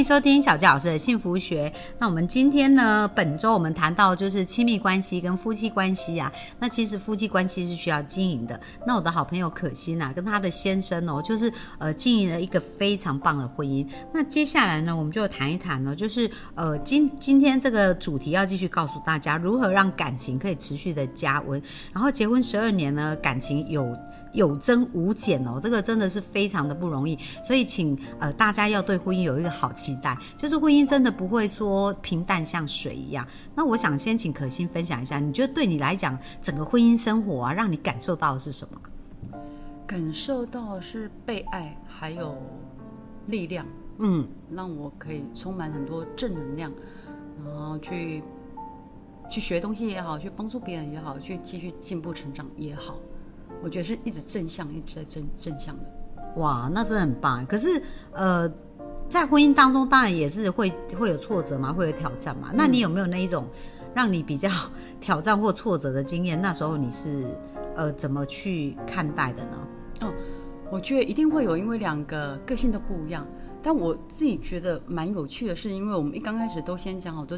迎收听小杰老师的幸福学。那我们今天呢，本周我们谈到就是亲密关系跟夫妻关系啊。那其实夫妻关系是需要经营的。那我的好朋友可心啊，跟她的先生哦，就是呃经营了一个非常棒的婚姻。那接下来呢，我们就谈一谈呢，就是呃今今天这个主题要继续告诉大家，如何让感情可以持续的加温。然后结婚十二年呢，感情有。有增无减哦，这个真的是非常的不容易，所以请呃大家要对婚姻有一个好期待，就是婚姻真的不会说平淡像水一样。那我想先请可心分享一下，你觉得对你来讲，整个婚姻生活啊，让你感受到的是什么？感受到是被爱，还有力量，嗯，让我可以充满很多正能量，然后去去学东西也好，去帮助别人也好，去继续进步成长也好。我觉得是一直正向，一直在正正向的。哇，那真的很棒。可是，呃，在婚姻当中，当然也是会会有挫折嘛，会有挑战嘛。那你有没有那一种让你比较挑战或挫折的经验？那时候你是呃怎么去看待的呢？哦，我觉得一定会有，因为两个个性都不一样。但我自己觉得蛮有趣的是，因为我们一刚开始都先讲好，都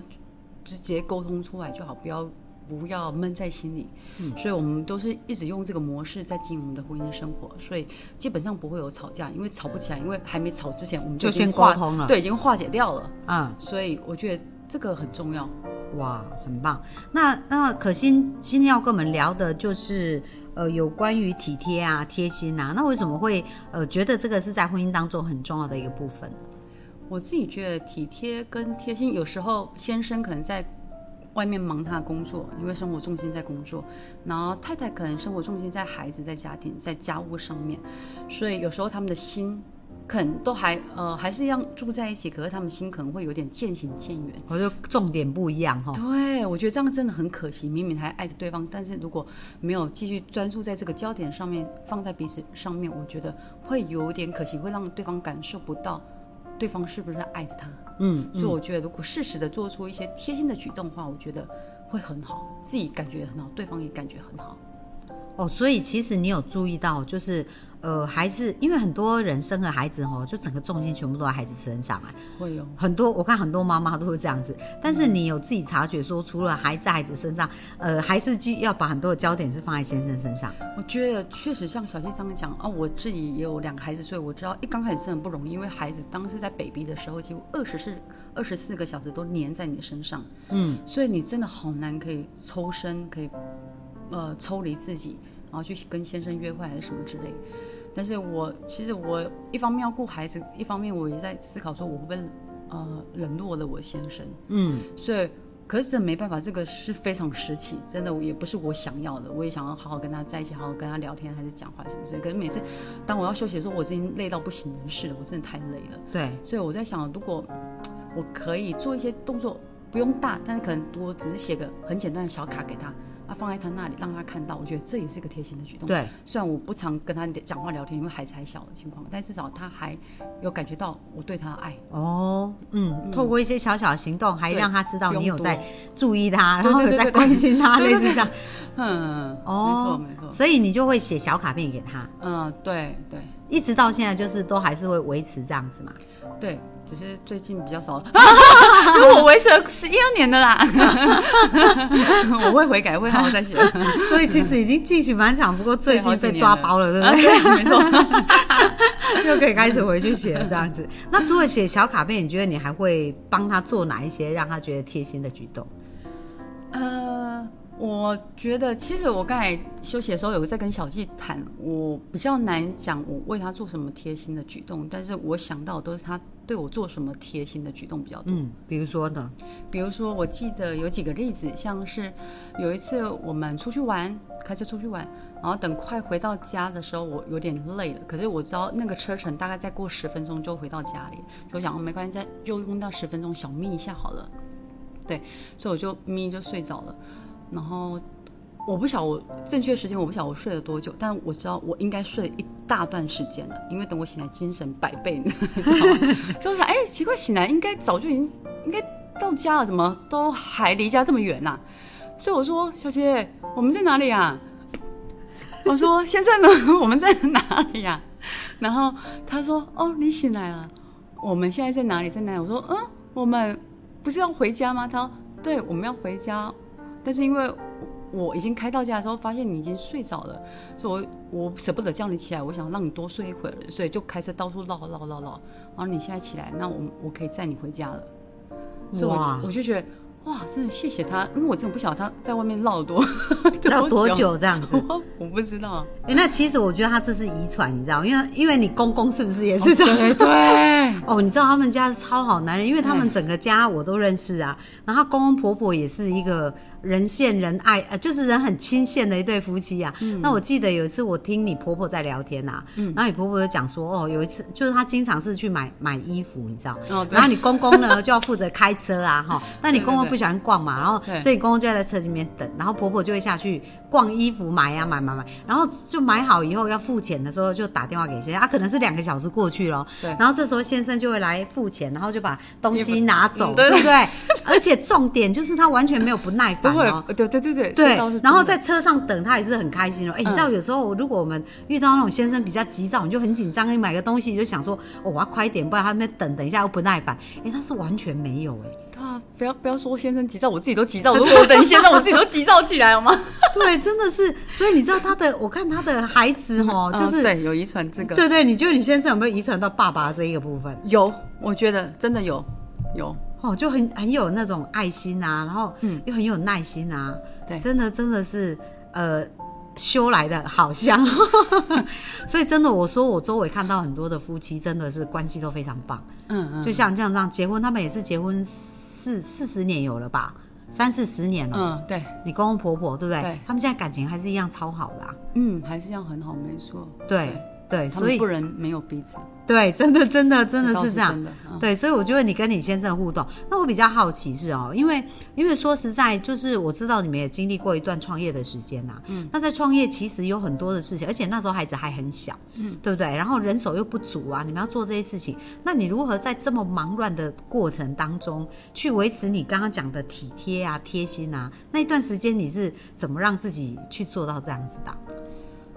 直接沟通出来就好，不要。不要闷在心里，嗯，所以我们都是一直用这个模式在经营我们的婚姻生活，所以基本上不会有吵架，因为吵不起来，因为还没吵之前我们就先沟通了，对，已经化解掉了，嗯，所以我觉得这个很重要，哇，很棒。那那可心今天要跟我们聊的就是呃有关于体贴啊、贴心啊，那为什么会呃觉得这个是在婚姻当中很重要的一个部分？我自己觉得体贴跟贴心，有时候先生可能在。外面忙他的工作，因为生活重心在工作，然后太太可能生活重心在孩子、在家庭、在家务上面，所以有时候他们的心可能都还呃还是要住在一起，可是他们心可能会有点渐行渐远。我觉得重点不一样哈。对，我觉得这样真的很可惜。明明还爱着对方，但是如果没有继续专注在这个焦点上面，放在彼此上面，我觉得会有点可惜，会让对方感受不到。对方是不是爱着他？嗯，所以我觉得，如果适时的做出一些贴心的举动的话，我觉得会很好，自己感觉很好，对方也感觉很好。哦，所以其实你有注意到，就是。呃，还是因为很多人生了孩子哦，就整个重心全部都在孩子身上哎，会有很多，我看很多妈妈都会这样子。但是你有自己察觉说，除了孩子孩子身上，呃，还是就要把很多的焦点是放在先生身上。我觉得确实像小七刚刚讲啊，我自己也有两个孩子，所以我知道一刚开始是很不容易，因为孩子当时在 baby 的时候，几乎二十四二十四个小时都黏在你的身上，嗯，所以你真的好难可以抽身，可以呃抽离自己，然后去跟先生约会还是什么之类。但是我其实我一方面要顾孩子，一方面我也在思考说我会不会呃冷落了我先生，嗯，所以可是没办法，这个是非常时期，真的也不是我想要的，我也想要好好跟他在一起，好好跟他聊天还是讲话什么之类。可是每次当我要休息的时候，我已经累到不省人事了，我真的太累了。对，所以我在想，如果我可以做一些动作，不用大，但是可能我只是写个很简单的小卡给他。放在他那里，让他看到，我觉得这也是个贴心的举动。对，虽然我不常跟他讲话聊天，因为孩子还小的情况，但至少他还有感觉到我对他的爱。哦，嗯，透过一些小小的行动，还让他知道你有在注意他，然后有在关心他，类似这样。嗯，哦，没错没错。所以你就会写小卡片给他。嗯，对对，一直到现在就是都还是会维持这样子嘛。对。只是最近比较少，因为我维持了十一二年的啦，我会悔改，会好好再写。所以其实已经进行蛮长，不过最近被抓包了，对不对？没错，又可以开始回去写了这样子。那除了写小卡片，你觉得你还会帮他做哪一些让他觉得贴心的举动？呃。我觉得，其实我刚才休息的时候有在跟小季谈，我比较难讲我为他做什么贴心的举动，但是我想到都是他对我做什么贴心的举动比较多。嗯，比如说呢？比如说，我记得有几个例子，像是有一次我们出去玩，开车出去玩，然后等快回到家的时候，我有点累了，可是我知道那个车程大概再过十分钟就回到家里，所以我想没关系，再就用到十分钟小眯一下好了。对，所以我就眯就睡着了。然后我不晓得我正确时间，我不晓得我睡了多久，但我知道我应该睡了一大段时间了，因为等我醒来精神百倍，你知道吗？所以我想，哎、奇怪，醒来应该早就已经应该到家了，怎么都还离家这么远呐、所以我说，小姐，我们在哪里啊？我说，先生呢？我们在哪里呀、然后他说，哦，你醒来了，我们现在在哪里？在哪里？我说，嗯，我们不是要回家吗？他说，对，我们要回家，但是因为我已经开到家的时候，发现你已经睡着了，所以我我舍不得叫你起来，我想让你多睡一会儿，所以就开车到处绕绕绕绕，然后你现在起来，那我我可以载你回家了。所以我哇就我就觉得哇，真的谢谢他，因为我真的不晓得他在外面绕了多绕多？久这样子？我我不知道，哎、那其实我觉得他这是遗传，你知道，因为因为你公公是不是也是这样？对对，哦，你知道他们家是超好男人，因为他们整个家我都认识啊。然后他公公婆婆也是一个人见人爱，呃，就是人很亲羡的一对夫妻啊。嗯。那我记得有一次我听你婆婆在聊天呐、然后你婆婆就讲说，哦，有一次就是她经常是去买买衣服，你知道，哦然后你公公呢就要负责开车啊，哈。那你公公不喜欢逛嘛，然后所以公公就要在车里面等，然后婆婆就会下去逛衣服买呀、买买买，然后就买好以后要付钱的时候就打电话给先生，啊，可能是两个小时过去了，对然后这时候先生就会来付钱，然后就把东西拿走，嗯对对不对？而且重点就是他完全没有不耐烦哦。，对对对对对然后在车上等他也是很开心哦。哎、你知道有时候如果我们遇到那种先生比较急躁，你就很紧张，你买个东西你就想说，哦，我要快一点，不然他们等等一下又不耐烦。哎、他是完全没有哎、啊，不要不要说先生急躁，我自己都急躁。如果 我等先生，我自己都急躁起来，好吗？对，真的是。所以你知道他的，我看他的孩子哦，就是、啊对有遗传这个，对对，你觉得你先生有没有遗传到爸爸这一个部分？有，我觉得真的有有，哦，就很很有那种爱心啊，然后又很有耐心啊，对真的真的是呃修来的好香，所以真的我说我周围看到很多的夫妻真的是关系都非常棒，嗯嗯就像这样这样结婚，他们也是结婚四四十年有了吧，三四十年了，嗯，对，你公公婆婆对不对？对。他们现在感情还是一样超好的、啊，嗯，还是一样很好，没错。对对，他所以们不能没有彼此，对，真的真的真的是这样。对，所以我觉得你跟你先生互动，那我比较好奇是哦，因为因为说实在，就是我知道你们也经历过一段创业的时间呐、嗯，那在创业其实有很多的事情，而且那时候孩子还很小，嗯，对不对？然后人手又不足啊，你们要做这些事情，那你如何在这么忙乱的过程当中，去维持你刚刚讲的体贴啊、贴心啊？那一段时间你是怎么让自己去做到这样子的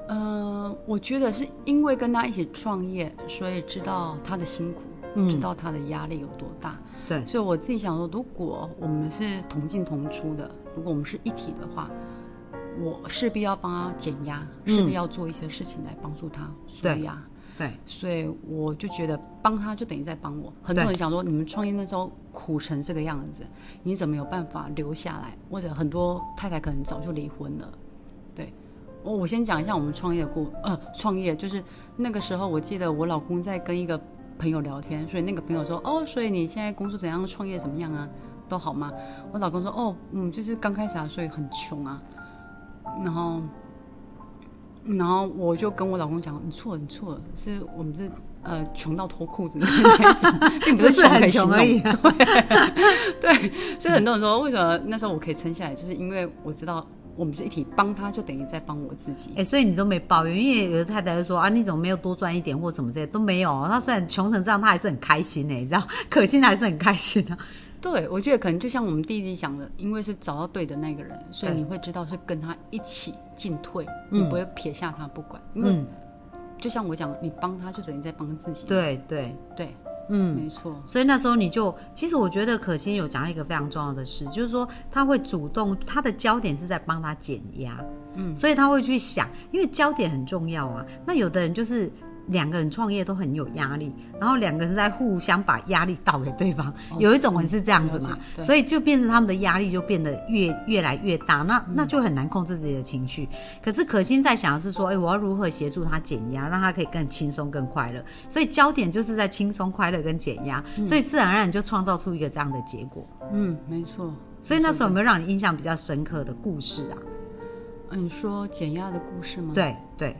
啊？呃，我觉得是因为跟他一起创业，所以知道他的辛苦，知道他的压力有多大。对所以我自己想说，如果我们是同进同出的，如果我们是一体的话，我势必要帮他减压，势必要做一些事情来帮助他舒对压。对所以我就觉得帮他就等于在帮我。很多人想说，你们创业那时候苦成这个样子，你怎么有办法留下来？或者很多太太可能早就离婚了。对，我我先讲一下我们创业过，呃，创业就是那个时候，我记得我老公在跟一个朋友聊天，所以那个朋友说，哦，所以你现在工作怎样，创业怎么样啊？都好吗？我老公说，哦，嗯，就是刚开始啊，所以很穷啊。然后，然后我就跟我老公讲，你错了，你错了，是我们是呃穷到脱裤子的那种，并不是很。穷而已、啊。对，所以很多人说，为什么那时候我可以撑下来，就是因为我知道我们是一体，帮他就等于在帮我自己。哎、所以你都没抱怨，因为有的太太就说啊，你怎么没有多赚一点或什么这些都没有哦。他虽然穷成这样，他还是很开心呢，你知道，可心还是很开心的、对，我觉得可能就像我们第一集讲的，因为是找到对的那个人，所以你会知道是跟他一起进退，你不会撇下他不管。因为嗯，就像我讲，你帮他就等于在帮自己。对对，对，嗯。没错。所以那时候你就，其实我觉得可心有讲一个非常重要的事，就是说他会主动，他的焦点是在帮他减压，嗯，所以他会去想，因为焦点很重要啊。那有的人就是两个人创业都很有压力，然后两个人在互相把压力倒给对方，有一种人是这样子嘛所以就变成他们的压力就变得越越来越大，那那就很难控制自己的情绪。可是可心在想的是说，哎、我要如何协助他减压，让他可以更轻松、更快乐。所以焦点就是在轻松、快乐跟减压，所以自然而然就创造出一个这样的结果。嗯，没错。所以那时候有没有让你印象比较深刻的故事啊？嗯，你说减压的故事吗？，对对，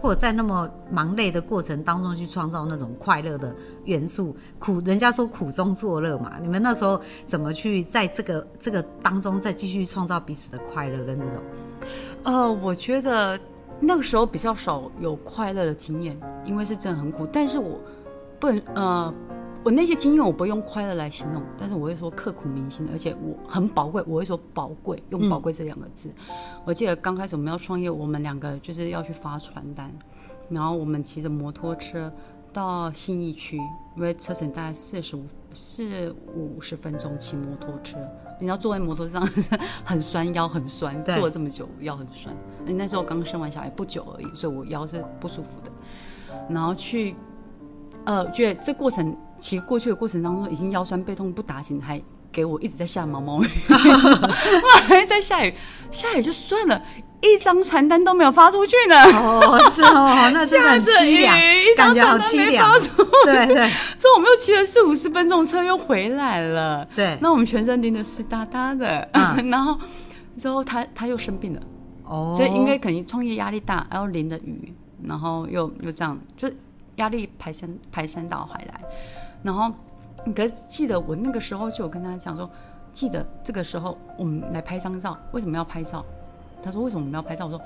或者在那么忙累的过程当中去创造那种快乐的元素，苦人家说苦中作乐嘛，你们那时候怎么去在这个这个当中再继续创造彼此的快乐跟这种？呃，我觉得那个时候比较少有快乐的经验，因为是真的很苦。但是我不能呃，我那些经验我不会用快乐来形容，但是我会说刻骨铭心，而且我很宝贵，我会说宝贵，用宝贵这两个字。我记得刚开始我们要创业，我们两个就是要去发传单，然后我们骑着摩托车到信义区，因为车程大概四十五四五十分钟骑摩托车。你要坐在摩托车上很酸腰，很酸，坐了这么久腰很酸。你那时候刚生完小孩不久而已，所以我腰是不舒服的。然后去，呃，觉得这过程骑过去的过程当中，已经腰酸背痛不打紧，还给我一直在下毛毛雨，我还在下雨，下雨就算了，一张传单都没有发出去呢。哦，是哦，那真的很凄凉感觉好凄凉。对对所以我们又骑了四五十分钟车又回来了。对，那我们全身淋得湿哒哒的，嗯 然后之后他他又生病了，哦，所以应该肯定创业压力大，然后淋的雨，然后又又这样，就是压力排山排山倒海来。然后，可是记得我那个时候就有跟他讲说，记得这个时候我们来拍张照，为什么要拍照？他说为什么我们要拍照？我说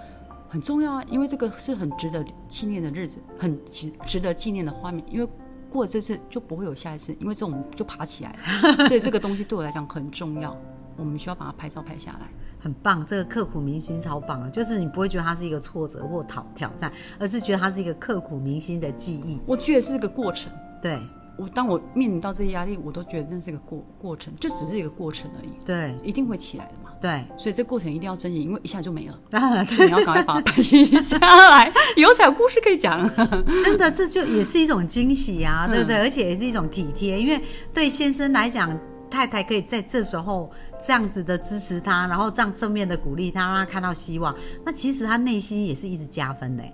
很重要啊，因为这个是很值得纪念的日子，很值值得纪念的画面，因为。过了这次就不会有下一次，因为这我们就爬起来了，所以这个东西对我来讲很重要，我们需要把它拍照拍下来。很棒，这个刻骨铭心超棒啊！就是你不会觉得它是一个挫折或挑挑战，而是觉得它是一个刻骨铭心的记忆。我觉得是个过程。对我当我面临到这些压力，我都觉得那是个过过程，就只是一个过程而已，对一定会起来的嘛。对，所以这过程一定要珍惜，因为一下就没了，啊所以你要赶快把它拍下来，以后才有故事可以讲。真的这就也是一种惊喜嗯啊，对不对？而且也是一种体贴，因为对先生来讲。太太可以在这时候这样子的支持他，然后这样正面的鼓励他，让他看到希望。那其实他内心也是一直加分的，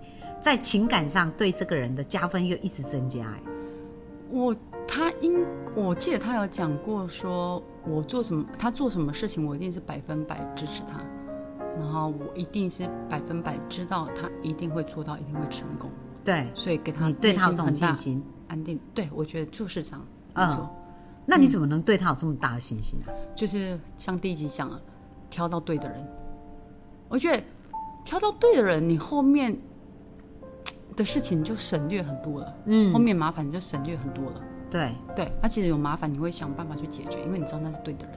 在情感上对这个人的加分又一直增加。哎，我他应我记得他有讲过说，我做什么，他做什么事情，我一定是百分百支持他，然后我一定是百分百知道他一定会做到，一定会成功，对所以给他对他有这种信心，安定。对，我觉得就是这样，嗯没错。那你怎么能对他有这么大的信心啊？就是像第一集讲了，挑到对的人。我觉得挑到对的人，你后面的事情就省略很多了，嗯后面麻烦你就省略很多了。对，对，他、其实有麻烦，你会想办法去解决，因为你知道那是对的人。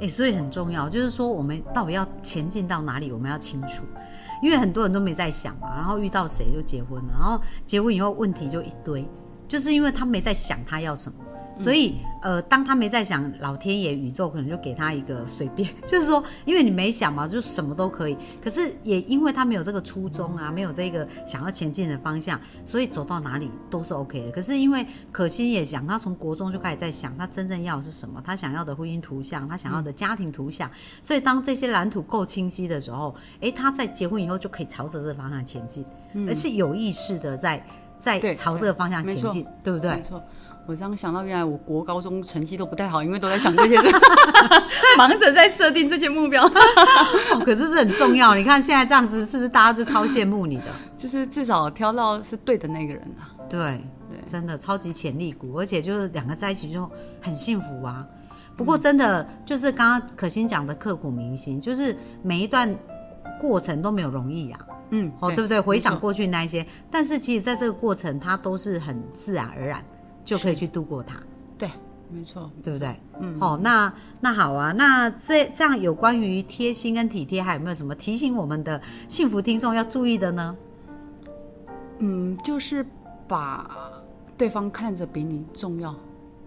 哎、所以很重要，就是说我们到底要前进到哪里，我们要清楚。因为很多人都没在想嘛，然后遇到谁就结婚了，然后结婚以后问题就一堆，就是因为他没在想他要什么。所以，呃，当他没在想，老天爷、宇宙可能就给他一个随便，就是说，因为你没想嘛，就什么都可以。可是也因为他没有这个初衷啊，没有这个想要前进的方向，所以走到哪里都是 OK 的。可是因为可心也想，他从国中就开始在想，他真正要的是什么，他想要的婚姻图像，他想要的家庭图像。所以当这些蓝图够清晰的时候，诶，他在结婚以后就可以朝着这个方向前进，而是有意识的在在朝这个方向前进，对不对没？错。我这样想到，原来我国高中成绩都不太好，因为都在想这些，忙着在设定这些目标。哦，可是这很重要。你看现在这样子，是不是大家就超羡慕你的？就是至少挑到是对的那个人啊。对，对真的超级潜力股，而且就是两个在一起就很幸福啊。不过真的就是刚刚可心讲的刻骨铭心，就是每一段过程都没有容易啊。嗯，哦，对不对？回想过去那一些，但是其实在这个过程，它都是很自然而然就可以去度过它，对，没错，对不对？嗯，好、那那好啊，那这这样有关于贴心跟体贴，还有没有什么提醒我们的幸福听众要注意的呢？嗯，就是把对方看着比你重要，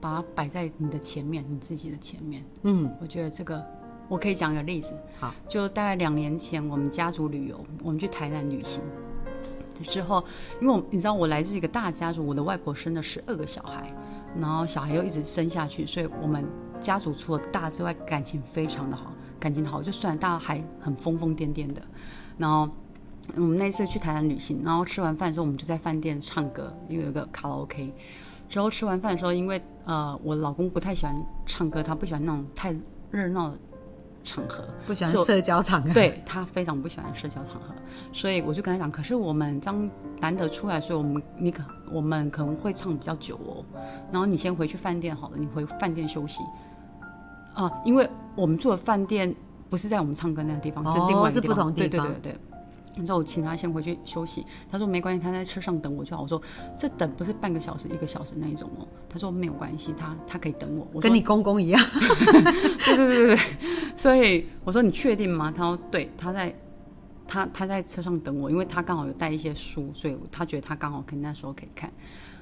把它摆在你的前面，你自己的前面。嗯，我觉得这个我可以讲个例子。好，就大概两年前，我们家族旅游，我们去台南旅行之后，因为我你知道我来自一个大家族，我的外婆生了十二个小孩，然后小孩又一直生下去，所以我们家族除了大之外，感情非常的好，感情好就算大家还很疯疯癫癫的，然后。我们那次去台南旅行，然后吃完饭之后，我们就在饭店唱歌，因为有个卡拉 OK。之后吃完饭的时候，因为呃我老公不太喜欢唱歌，他不喜欢那种太热闹场合，不喜欢社交场合，对他非常不喜欢社交场合，所以我就跟他讲，可是我们这样难得出来，所以我们你可我们可能会唱比较久哦，然后你先回去饭店好了，你回饭店休息。啊、因为我们住的饭店不不是在我们唱歌那个地方，哦是另外一个地方。是不同地对对方对对。然后我请他先回去休息，他说没关系，他在车上等我就好。我说这等不是半个小时、一个小时那一种哦。他说没有关系，他他可以等我。我跟你公公一样。对对对对对，所以我说你确定吗？他说对，他在他他在车上等我，因为他刚好有带一些书，所以他觉得他刚好可以那时候可以看。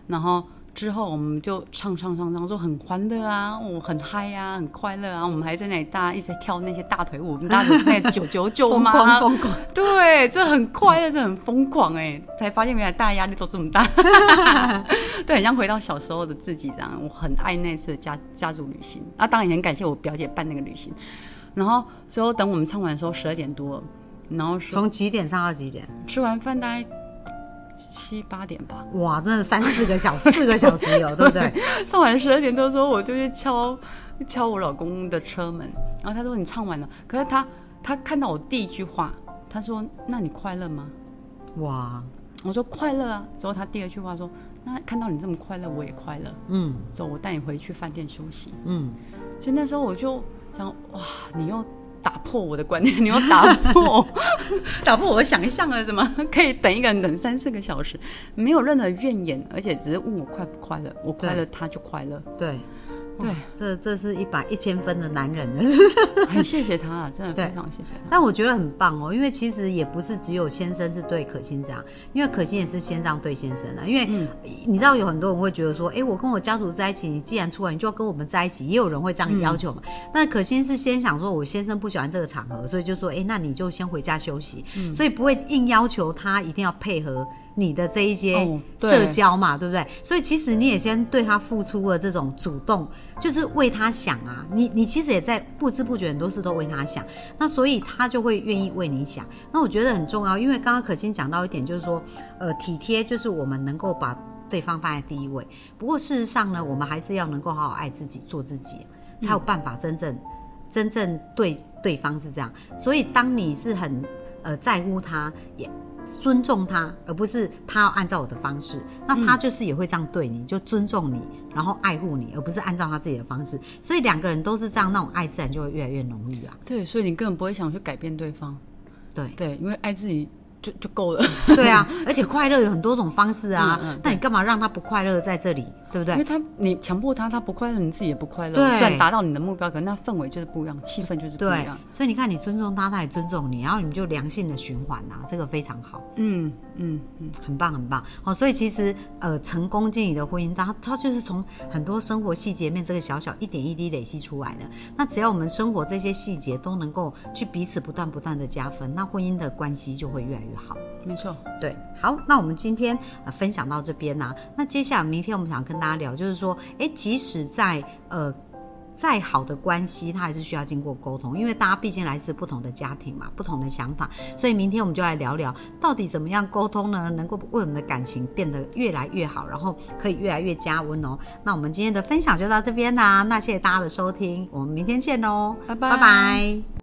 然后之后我们就唱唱唱唱，说很欢乐啊，我很嗨啊，很快乐啊。我们还在那里大家一直在跳那些大腿舞，大腿那九九九疯嘛，狂疯狂，对，这很快乐，这很疯狂哎，才发现原来大家压力都这么大，对，很像回到小时候的自己这样。我很爱那次的家家族旅行，啊，当然也很感谢我表姐办那个旅行。然后最后等我们唱完的时候十二点多，然后说从几点唱到几点？吃完饭大概七八点吧，哇，真的三四个小时，四个小时有，对不对？唱完十二点多之后，我就去敲敲我老公的车门，然后他说你唱完了，可是他他看到我第一句话，他说那你快乐吗？哇，我说快乐啊。之后他第二句话说：“那看到你这么快乐，我也快乐。嗯走，我带你回去饭店休息。嗯，”所以那时候我就想，哇，你又打破我的观念，你又打破。打破我的想象了，怎么？可以等一个人等三四个小时，没有任何怨言，而且只是问我快不快乐，我快乐他就快乐。对对哇，这这是一百一千分的男人了。很谢谢他啊，真的对非常谢谢他。但我觉得很棒哦，因为其实也不是只有先生是对可心这样，因为可心也是先让对先生的。因为嗯你知道有很多人会觉得说，哎，我跟我家族在一起，你既然出来，你就要跟我们在一起。也有人会这样要求嘛。嗯那可心是先想说，我先生不喜欢这个场合，所以就说，哎，那你就先回家休息。嗯所以不会硬要求他一定要配合。你的这一些社交嘛，对不对？所以其实你也先对他付出了这种主动，就是为他想啊。你你其实也在不知不觉很多事都为他想，那所以他就会愿意为你想。那我觉得很重要，因为刚刚可心讲到一点，就是说，呃，体贴就是我们能够把对方放在第一位。不过事实上呢，我们还是要能够好好爱自己，做自己，才有办法真正、真正对对方是这样。所以当你是很呃在乎他，也尊重他，而不是他要按照我的方式，那他就是也会这样对你，就尊重你，然后爱护你，而不是按照他自己的方式。所以两个人都是这样，那种爱自然就会越来越浓郁啊。对，所以你根本不会想去改变对方。对对，因为爱自己就就够了。对啊，而且快乐有很多种方式啊，嗯嗯那你干嘛让他不快乐在这里，对不对？因为他你强迫他，他不快乐，你自己也不快乐。对虽然达到你的目标，可能那氛围就是不一样，气氛就是不一对样。，所以你看，你尊重他，他也尊重你，然后你们就良性的循环啊，这个非常好。嗯嗯嗯，很棒，很棒。好，所以其实呃，成功经营的婚姻，它它就是从很多生活细节面这个小小一点一滴累积出来的。那只要我们生活这些细节都能够去彼此不断不断的加分，那婚姻的关系就会越来越好。没错。对，好，那我们今天呃分享到这边呢、那接下来明天我们想跟大家聊，就是说，哎，即使在呃。再好的关系，它还是需要经过沟通，因为大家毕竟来自不同的家庭嘛，不同的想法，所以明天我们就来聊聊，到底怎么样沟通呢，能够为我们的感情变得越来越好，然后可以越来越加温哦。那我们今天的分享就到这边啦，那谢谢大家的收听，我们明天见喽，拜拜拜拜